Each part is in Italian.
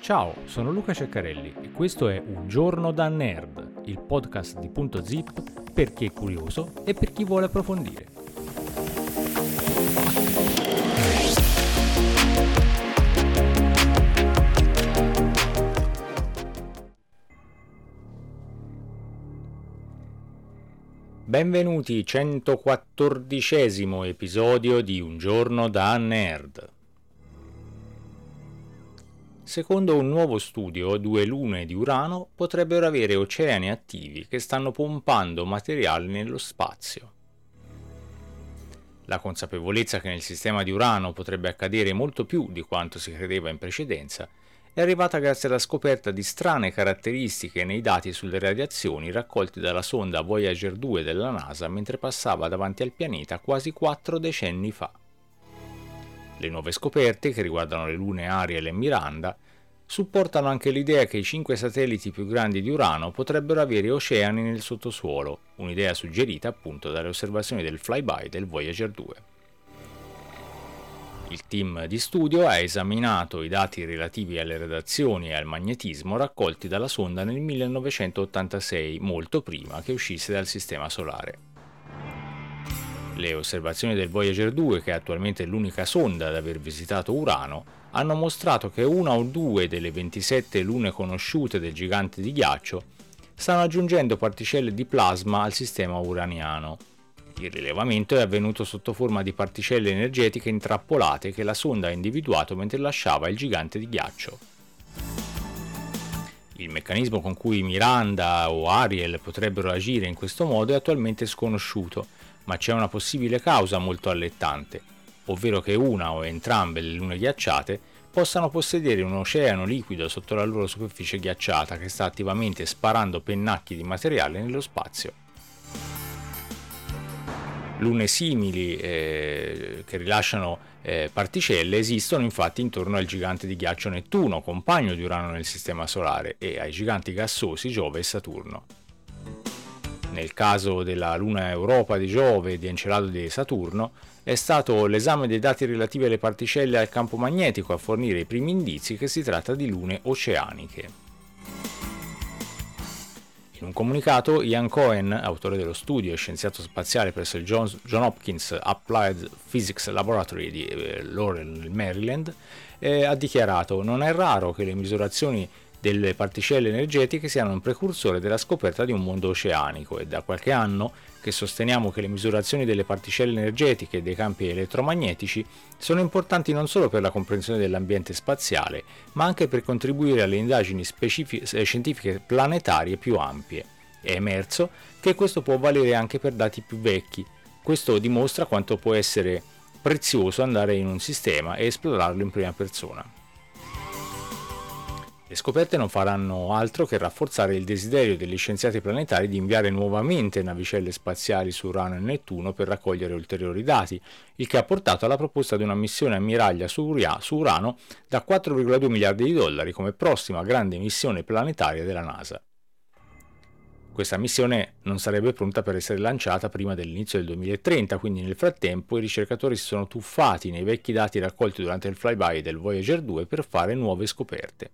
Ciao, sono Luca Ceccarelli e questo è Un giorno da nerd, il podcast di Punto Zip per chi è curioso e per chi vuole approfondire. Benvenuti 114 episodio di Un giorno da nerd. Secondo un nuovo studio, due lune di Urano potrebbero avere oceani attivi che stanno pompando materiale nello spazio. La consapevolezza che nel sistema di Urano potrebbe accadere molto più di quanto si credeva in precedenza è arrivata grazie alla scoperta di strane caratteristiche nei dati sulle radiazioni raccolti dalla sonda Voyager 2 della NASA mentre passava davanti al pianeta quasi quattro decenni fa. Le nuove scoperte, che riguardano le lune Ariel e Miranda, supportano anche l'idea che i cinque satelliti più grandi di Urano potrebbero avere oceani nel sottosuolo, un'idea suggerita appunto dalle osservazioni del flyby del Voyager 2. Il team di studio ha esaminato i dati relativi alle radiazioni e al magnetismo raccolti dalla sonda nel 1986, molto prima che uscisse dal Sistema Solare. Le osservazioni del Voyager 2, che è attualmente l'unica sonda ad aver visitato Urano, hanno mostrato che una o due delle 27 lune conosciute del gigante di ghiaccio stanno aggiungendo particelle di plasma al sistema uraniano. Il rilevamento è avvenuto sotto forma di particelle energetiche intrappolate che la sonda ha individuato mentre lasciava il gigante di ghiaccio. Il meccanismo con cui Miranda o Ariel potrebbero agire in questo modo è attualmente sconosciuto, ma c'è una possibile causa molto allettante, ovvero che una o entrambe le lune ghiacciate possano possedere un oceano liquido sotto la loro superficie ghiacciata che sta attivamente sparando pennacchi di materiale nello spazio. Lune simili eh, che rilasciano eh, particelle esistono infatti intorno al gigante di ghiaccio Nettuno, compagno di Urano nel Sistema Solare, e ai giganti gassosi Giove e Saturno. Nel caso della luna Europa di Giove e di Encelado di Saturno, è stato l'esame dei dati relativi alle particelle al campo magnetico a fornire i primi indizi che si tratta di lune oceaniche. In un comunicato, Ian Cohen, autore dello studio e scienziato spaziale presso il John, Hopkins Applied Physics Laboratory di eh, Laurel, Maryland, eh, ha dichiarato non è raro che le misurazioni delle particelle energetiche siano un precursore della scoperta di un mondo oceanico e da qualche anno che sosteniamo che le misurazioni delle particelle energetiche e dei campi elettromagnetici sono importanti non solo per la comprensione dell'ambiente spaziale, ma anche per contribuire alle indagini specifiche, scientifiche planetarie più ampie. È emerso che questo può valere anche per dati più vecchi. Questo dimostra quanto può essere prezioso andare in un sistema e esplorarlo in prima persona. Le scoperte non faranno altro che rafforzare il desiderio degli scienziati planetari di inviare nuovamente navicelle spaziali su Urano e Nettuno per raccogliere ulteriori dati, il che ha portato alla proposta di una missione ammiraglia su, Urano da 4,2 miliardi di dollari come prossima grande missione planetaria della NASA. Questa missione non sarebbe pronta per essere lanciata prima dell'inizio del 2030, quindi nel frattempo i ricercatori si sono tuffati nei vecchi dati raccolti durante il flyby del Voyager 2 per fare nuove scoperte.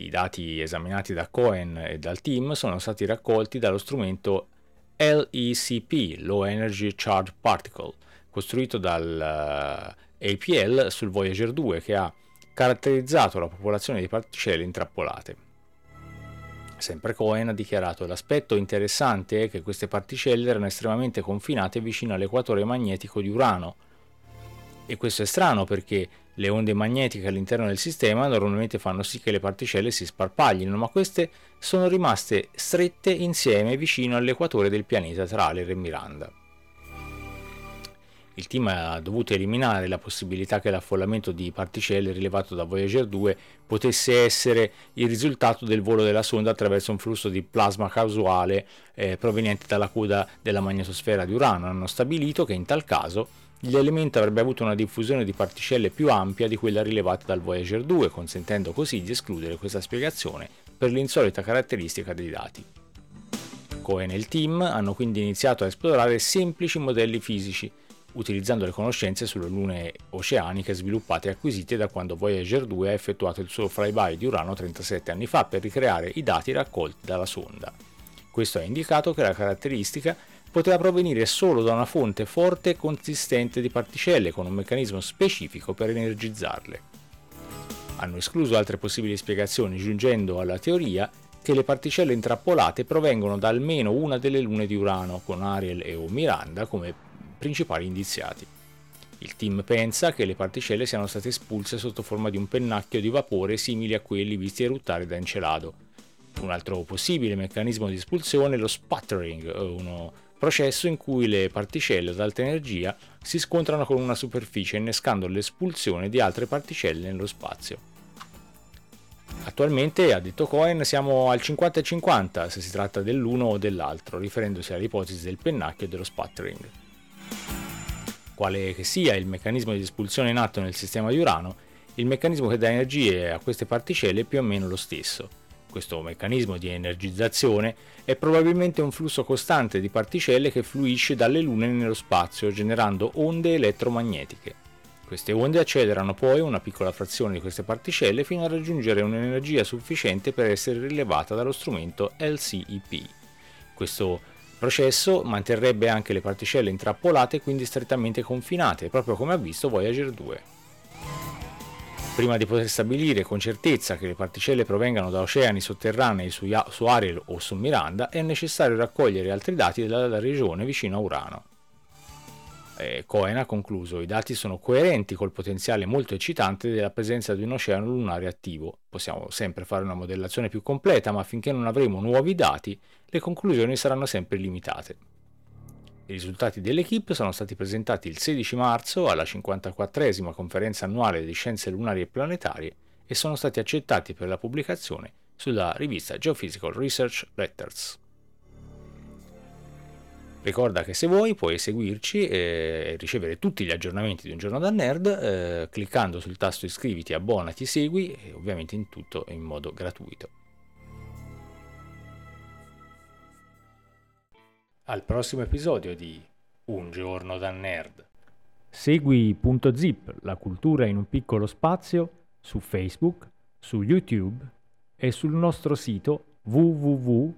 I dati esaminati da Cohen e dal team sono stati raccolti dallo strumento LECP, Low Energy Charged Particle, costruito dall'APL eh, sul Voyager 2 che ha caratterizzato la popolazione di particelle intrappolate. Sempre Cohen ha dichiarato l'aspetto interessante è che queste particelle erano estremamente confinate vicino all'equatore magnetico di Urano. E questo è strano perché le onde magnetiche all'interno del sistema normalmente fanno sì che le particelle si sparpaglino, ma queste sono rimaste strette insieme vicino all'equatore del pianeta tra Aler e Miranda. Il team ha dovuto eliminare la possibilità che l'affollamento di particelle rilevato da Voyager 2 potesse essere il risultato del volo della sonda attraverso un flusso di plasma casuale eh, proveniente dalla coda della magnetosfera di Urano. Hanno stabilito che in tal caso l'elemento avrebbe avuto una diffusione di particelle più ampia di quella rilevata dal Voyager 2, consentendo così di escludere questa spiegazione per l'insolita caratteristica dei dati. Cohen e il team hanno quindi iniziato a esplorare semplici modelli fisici utilizzando le conoscenze sulle lune oceaniche sviluppate e acquisite da quando Voyager 2 ha effettuato il suo flyby di Urano 37 anni fa per ricreare i dati raccolti dalla sonda. Questo ha indicato che la caratteristica poteva provenire solo da una fonte forte e consistente di particelle con un meccanismo specifico per energizzarle. Hanno escluso altre possibili spiegazioni giungendo alla teoria che le particelle intrappolate provengono da almeno una delle lune di Urano, con Ariel e o Miranda come principali indiziati. Il team pensa che le particelle siano state espulse sotto forma di un pennacchio di vapore simili a quelli visti eruttare da Encelado. Un altro possibile meccanismo di espulsione è lo sputtering, uno processo in cui le particelle ad alta energia si scontrano con una superficie innescando l'espulsione di altre particelle nello spazio. Attualmente, ha detto Cohen, siamo al 50-50 se si tratta dell'uno o dell'altro, riferendosi all'ipotesi del pennacchio e dello sputtering. Quale che sia il meccanismo di espulsione in atto nel sistema di Urano, il meccanismo che dà energie a queste particelle è più o meno lo stesso. Questo meccanismo di energizzazione è probabilmente un flusso costante di particelle che fluisce dalle lune nello spazio generando onde elettromagnetiche. Queste onde accelerano poi una piccola frazione di queste particelle fino a raggiungere un'energia sufficiente per essere rilevata dallo strumento LCEP. Questo processo manterrebbe anche le particelle intrappolate quindi strettamente confinate, proprio come ha visto Voyager 2. Prima di poter stabilire con certezza che le particelle provengano da oceani sotterranei su, Ariel o su Miranda, è necessario raccogliere altri dati dalla regione vicino a Urano eh, Cohen ha concluso i dati sono coerenti col potenziale molto eccitante della presenza di un oceano lunare attivo. Possiamo sempre fare una modellazione più completa, ma finché non avremo nuovi dati, le conclusioni saranno sempre limitate. I risultati dell'equipe sono stati presentati il 16 marzo alla 54esima conferenza annuale di scienze lunari e planetarie e sono stati accettati per la pubblicazione sulla rivista Geophysical Research Letters. Ricorda che se vuoi puoi seguirci e ricevere tutti gli aggiornamenti di un giorno da nerd eh, cliccando sul tasto iscriviti, abbonati, segui e ovviamente in tutto in modo gratuito. Al prossimo episodio di Un giorno da nerd. Segui Punto Zip, la cultura in un piccolo spazio, su Facebook, su YouTube e sul nostro sito www.zip.net.